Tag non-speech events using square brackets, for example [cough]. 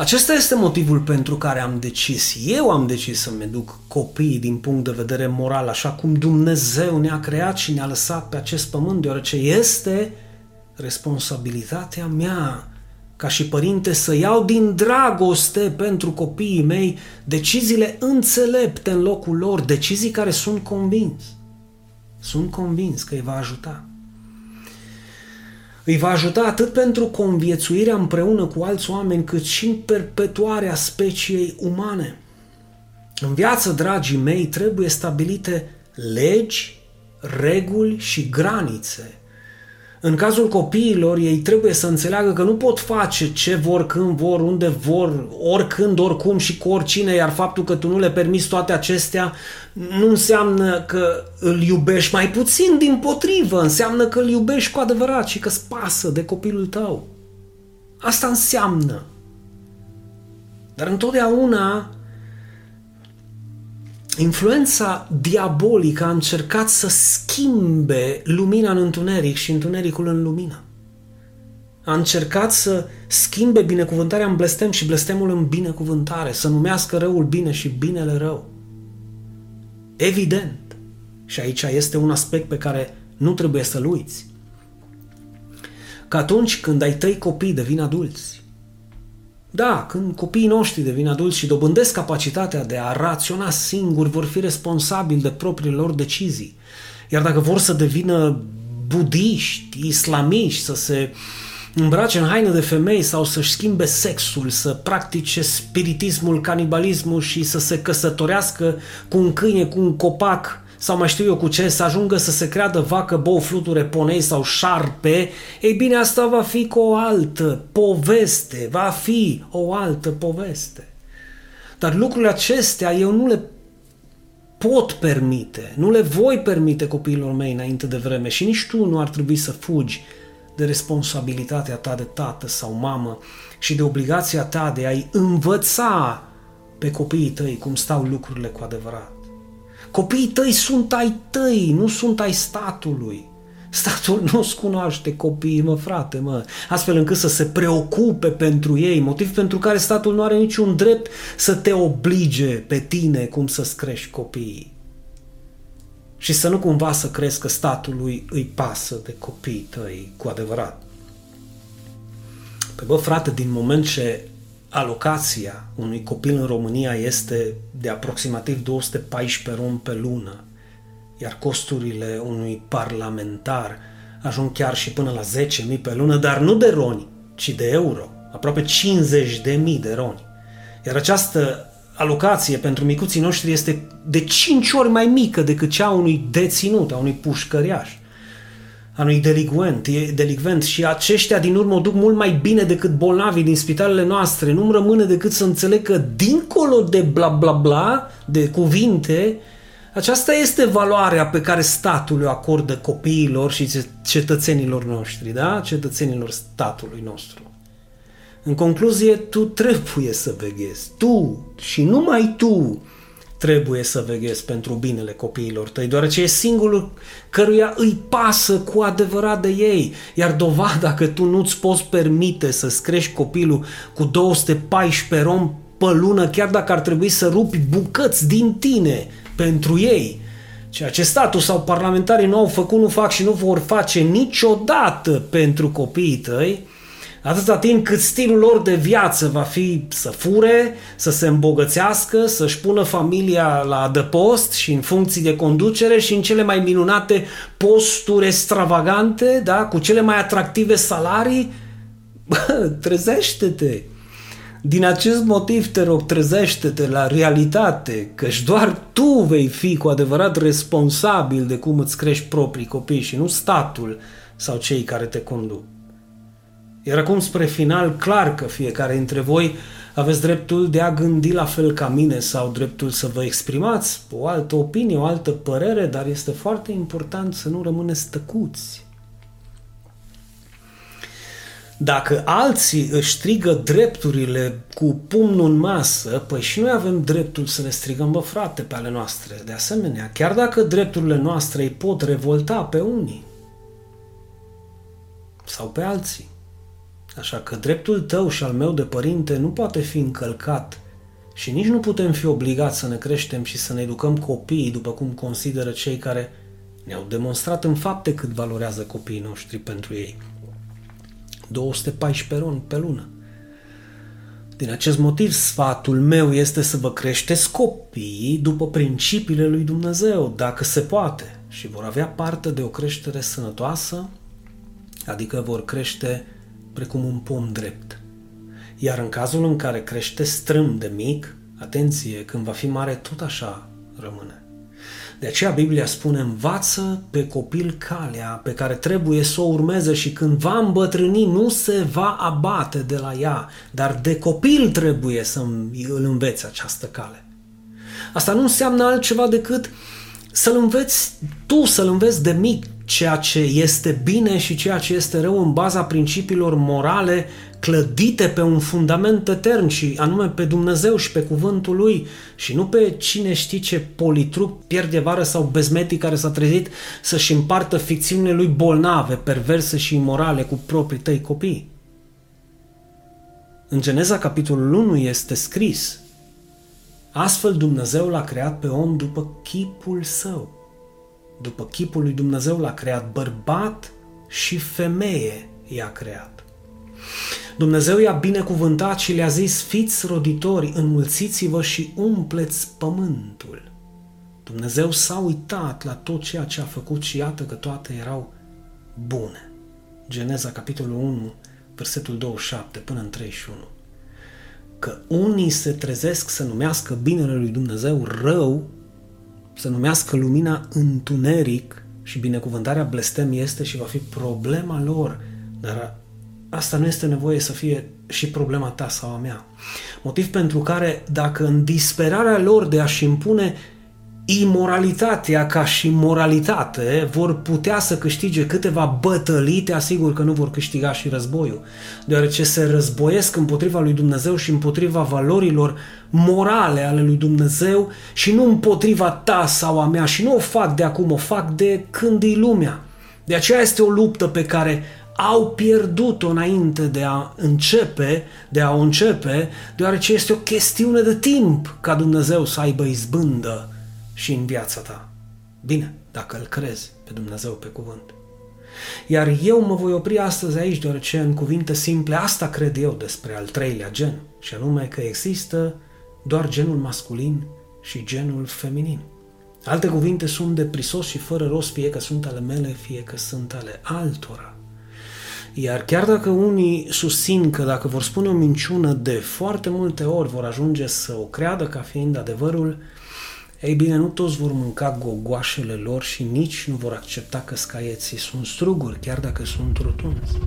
Acesta este motivul pentru care am decis, eu am decis să-mi duc copiii din punct de vedere moral, așa cum Dumnezeu ne-a creat și ne-a lăsat pe acest pământ, deoarece este responsabilitatea mea ca și părinte să iau din dragoste pentru copiii mei deciziile înțelepte în locul lor, decizii care sunt convins. Sunt convins că îi va ajuta. Îi va ajuta atât pentru conviețuirea împreună cu alți oameni, cât și în perpetuarea speciei umane. În viață, dragii mei, trebuie stabilite legi, reguli și granițe în cazul copiilor, ei trebuie să înțeleagă că nu pot face ce vor, când vor, unde vor, oricând, oricum și cu oricine, iar faptul că tu nu le permiți toate acestea nu înseamnă că îl iubești mai puțin, din potrivă, înseamnă că îl iubești cu adevărat și că îți pasă de copilul tău. Asta înseamnă. Dar întotdeauna Influența diabolică a încercat să schimbe lumina în întuneric și întunericul în lumină. A încercat să schimbe binecuvântarea în blestem și blestemul în binecuvântare, să numească răul bine și binele rău. Evident, și aici este un aspect pe care nu trebuie să-l uiți, că atunci când ai tăi copii devin adulți, da, când copiii noștri devin adulți și dobândesc capacitatea de a raționa singuri, vor fi responsabili de propriile lor decizii. Iar dacă vor să devină budiști, islamiști, să se îmbrace în haine de femei sau să-și schimbe sexul, să practice spiritismul, canibalismul și să se căsătorească cu un câine, cu un copac, sau mai știu eu cu ce, să ajungă să se creadă vacă, bou, fluture, ponei sau șarpe, ei bine, asta va fi cu o altă poveste, va fi o altă poveste. Dar lucrurile acestea eu nu le pot permite, nu le voi permite copiilor mei înainte de vreme și nici tu nu ar trebui să fugi de responsabilitatea ta de tată sau mamă și de obligația ta de a-i învăța pe copiii tăi cum stau lucrurile cu adevărat. Copiii tăi sunt ai tăi, nu sunt ai statului. Statul [laughs] nu-ți cunoaște copiii, mă frate, mă, astfel încât să se preocupe pentru ei, motiv pentru care statul nu are niciun drept să te oblige pe tine cum să-ți crești copiii. Și să nu cumva să crezi că statului îi pasă de copiii tăi cu adevărat. Pe bă, frate, din moment ce alocația unui copil în România este de aproximativ 214 rom pe lună, iar costurile unui parlamentar ajung chiar și până la 10.000 pe lună, dar nu de roni, ci de euro, aproape 50.000 de roni. Iar această alocație pentru micuții noștri este de 5 ori mai mică decât cea a unui deținut, a unui pușcăriaș a unui delicvent, delicvent și aceștia din urmă o duc mult mai bine decât bolnavii din spitalele noastre. Nu-mi rămâne decât să înțeleg că dincolo de bla bla bla, de cuvinte, aceasta este valoarea pe care statul o acordă copiilor și cetățenilor noștri, da? Cetățenilor statului nostru. În concluzie, tu trebuie să veghezi. Tu și numai tu trebuie să veghezi pentru binele copiilor tăi, deoarece e singurul căruia îi pasă cu adevărat de ei. Iar dovada că tu nu-ți poți permite să-ți crești copilul cu 214 rom pe lună, chiar dacă ar trebui să rupi bucăți din tine pentru ei, Ceea ce statul sau parlamentarii nu au făcut, nu fac și nu vor face niciodată pentru copiii tăi, Atâta timp cât stilul lor de viață va fi să fure, să se îmbogățească, să-și pună familia la adăpost și în funcții de conducere și în cele mai minunate posturi extravagante, da, cu cele mai atractive salarii, bă, trezește-te! Din acest motiv te rog, trezește-te la realitate, căci doar tu vei fi cu adevărat responsabil de cum îți crești proprii copii și nu statul sau cei care te conduc. Iar acum, spre final, clar că fiecare dintre voi aveți dreptul de a gândi la fel ca mine sau dreptul să vă exprimați o altă opinie, o altă părere, dar este foarte important să nu rămâneți tăcuți. Dacă alții își strigă drepturile cu pumnul în masă, păi și noi avem dreptul să le strigăm, bă frate, pe ale noastre. De asemenea, chiar dacă drepturile noastre îi pot revolta pe unii sau pe alții. Așa că dreptul tău și al meu de părinte nu poate fi încălcat și nici nu putem fi obligați să ne creștem și să ne educăm copiii după cum consideră cei care ne-au demonstrat în fapte cât valorează copiii noștri pentru ei. 214 ron pe lună. Din acest motiv, sfatul meu este să vă creșteți copiii după principiile lui Dumnezeu, dacă se poate, și vor avea parte de o creștere sănătoasă, adică vor crește precum un pom drept. Iar în cazul în care crește strâm de mic, atenție, când va fi mare, tot așa rămâne. De aceea Biblia spune, învață pe copil calea pe care trebuie să o urmeze și când va îmbătrâni nu se va abate de la ea, dar de copil trebuie să îl înveți această cale. Asta nu înseamnă altceva decât să-l înveți tu, să-l înveți de mic ceea ce este bine și ceea ce este rău în baza principiilor morale clădite pe un fundament etern și anume pe Dumnezeu și pe cuvântul lui și nu pe cine știe ce politruc, pierde vară sau bezmetic care s-a trezit să-și împartă ficțiunile lui bolnave, perverse și imorale cu proprii tăi copii. În Geneza capitolul 1 este scris Astfel Dumnezeu l-a creat pe om după chipul său. După chipul lui Dumnezeu l-a creat bărbat și femeie i-a creat. Dumnezeu i-a binecuvântat și le-a zis, fiți roditori, înmulțiți-vă și umpleți pământul. Dumnezeu s-a uitat la tot ceea ce a făcut și iată că toate erau bune. Geneza, capitolul 1, versetul 27 până în 31. Că unii se trezesc să numească binele lui Dumnezeu rău, să numească lumina întuneric și binecuvântarea blestem este și va fi problema lor, dar asta nu este nevoie să fie și problema ta sau a mea. Motiv pentru care, dacă în disperarea lor de a-și impune imoralitatea ca și moralitate vor putea să câștige câteva bătălii, te asigur că nu vor câștiga și războiul, deoarece se războiesc împotriva lui Dumnezeu și împotriva valorilor morale ale lui Dumnezeu și nu împotriva ta sau a mea. Și nu o fac de acum, o fac de când e lumea. De aceea este o luptă pe care au pierdut-o înainte de a începe, de a o începe, deoarece este o chestiune de timp ca Dumnezeu să aibă izbândă și în viața ta. Bine, dacă îl crezi pe Dumnezeu pe cuvânt. Iar eu mă voi opri astăzi aici, deoarece în cuvinte simple asta cred eu despre al treilea gen, și anume că există doar genul masculin și genul feminin. Alte cuvinte sunt de prisos și fără rost, fie că sunt ale mele, fie că sunt ale altora. Iar chiar dacă unii susțin că dacă vor spune o minciună de foarte multe ori vor ajunge să o creadă ca fiind adevărul, ei bine, nu toți vor mânca gogoașele lor și nici nu vor accepta că scaieții sunt struguri, chiar dacă sunt rotunzi.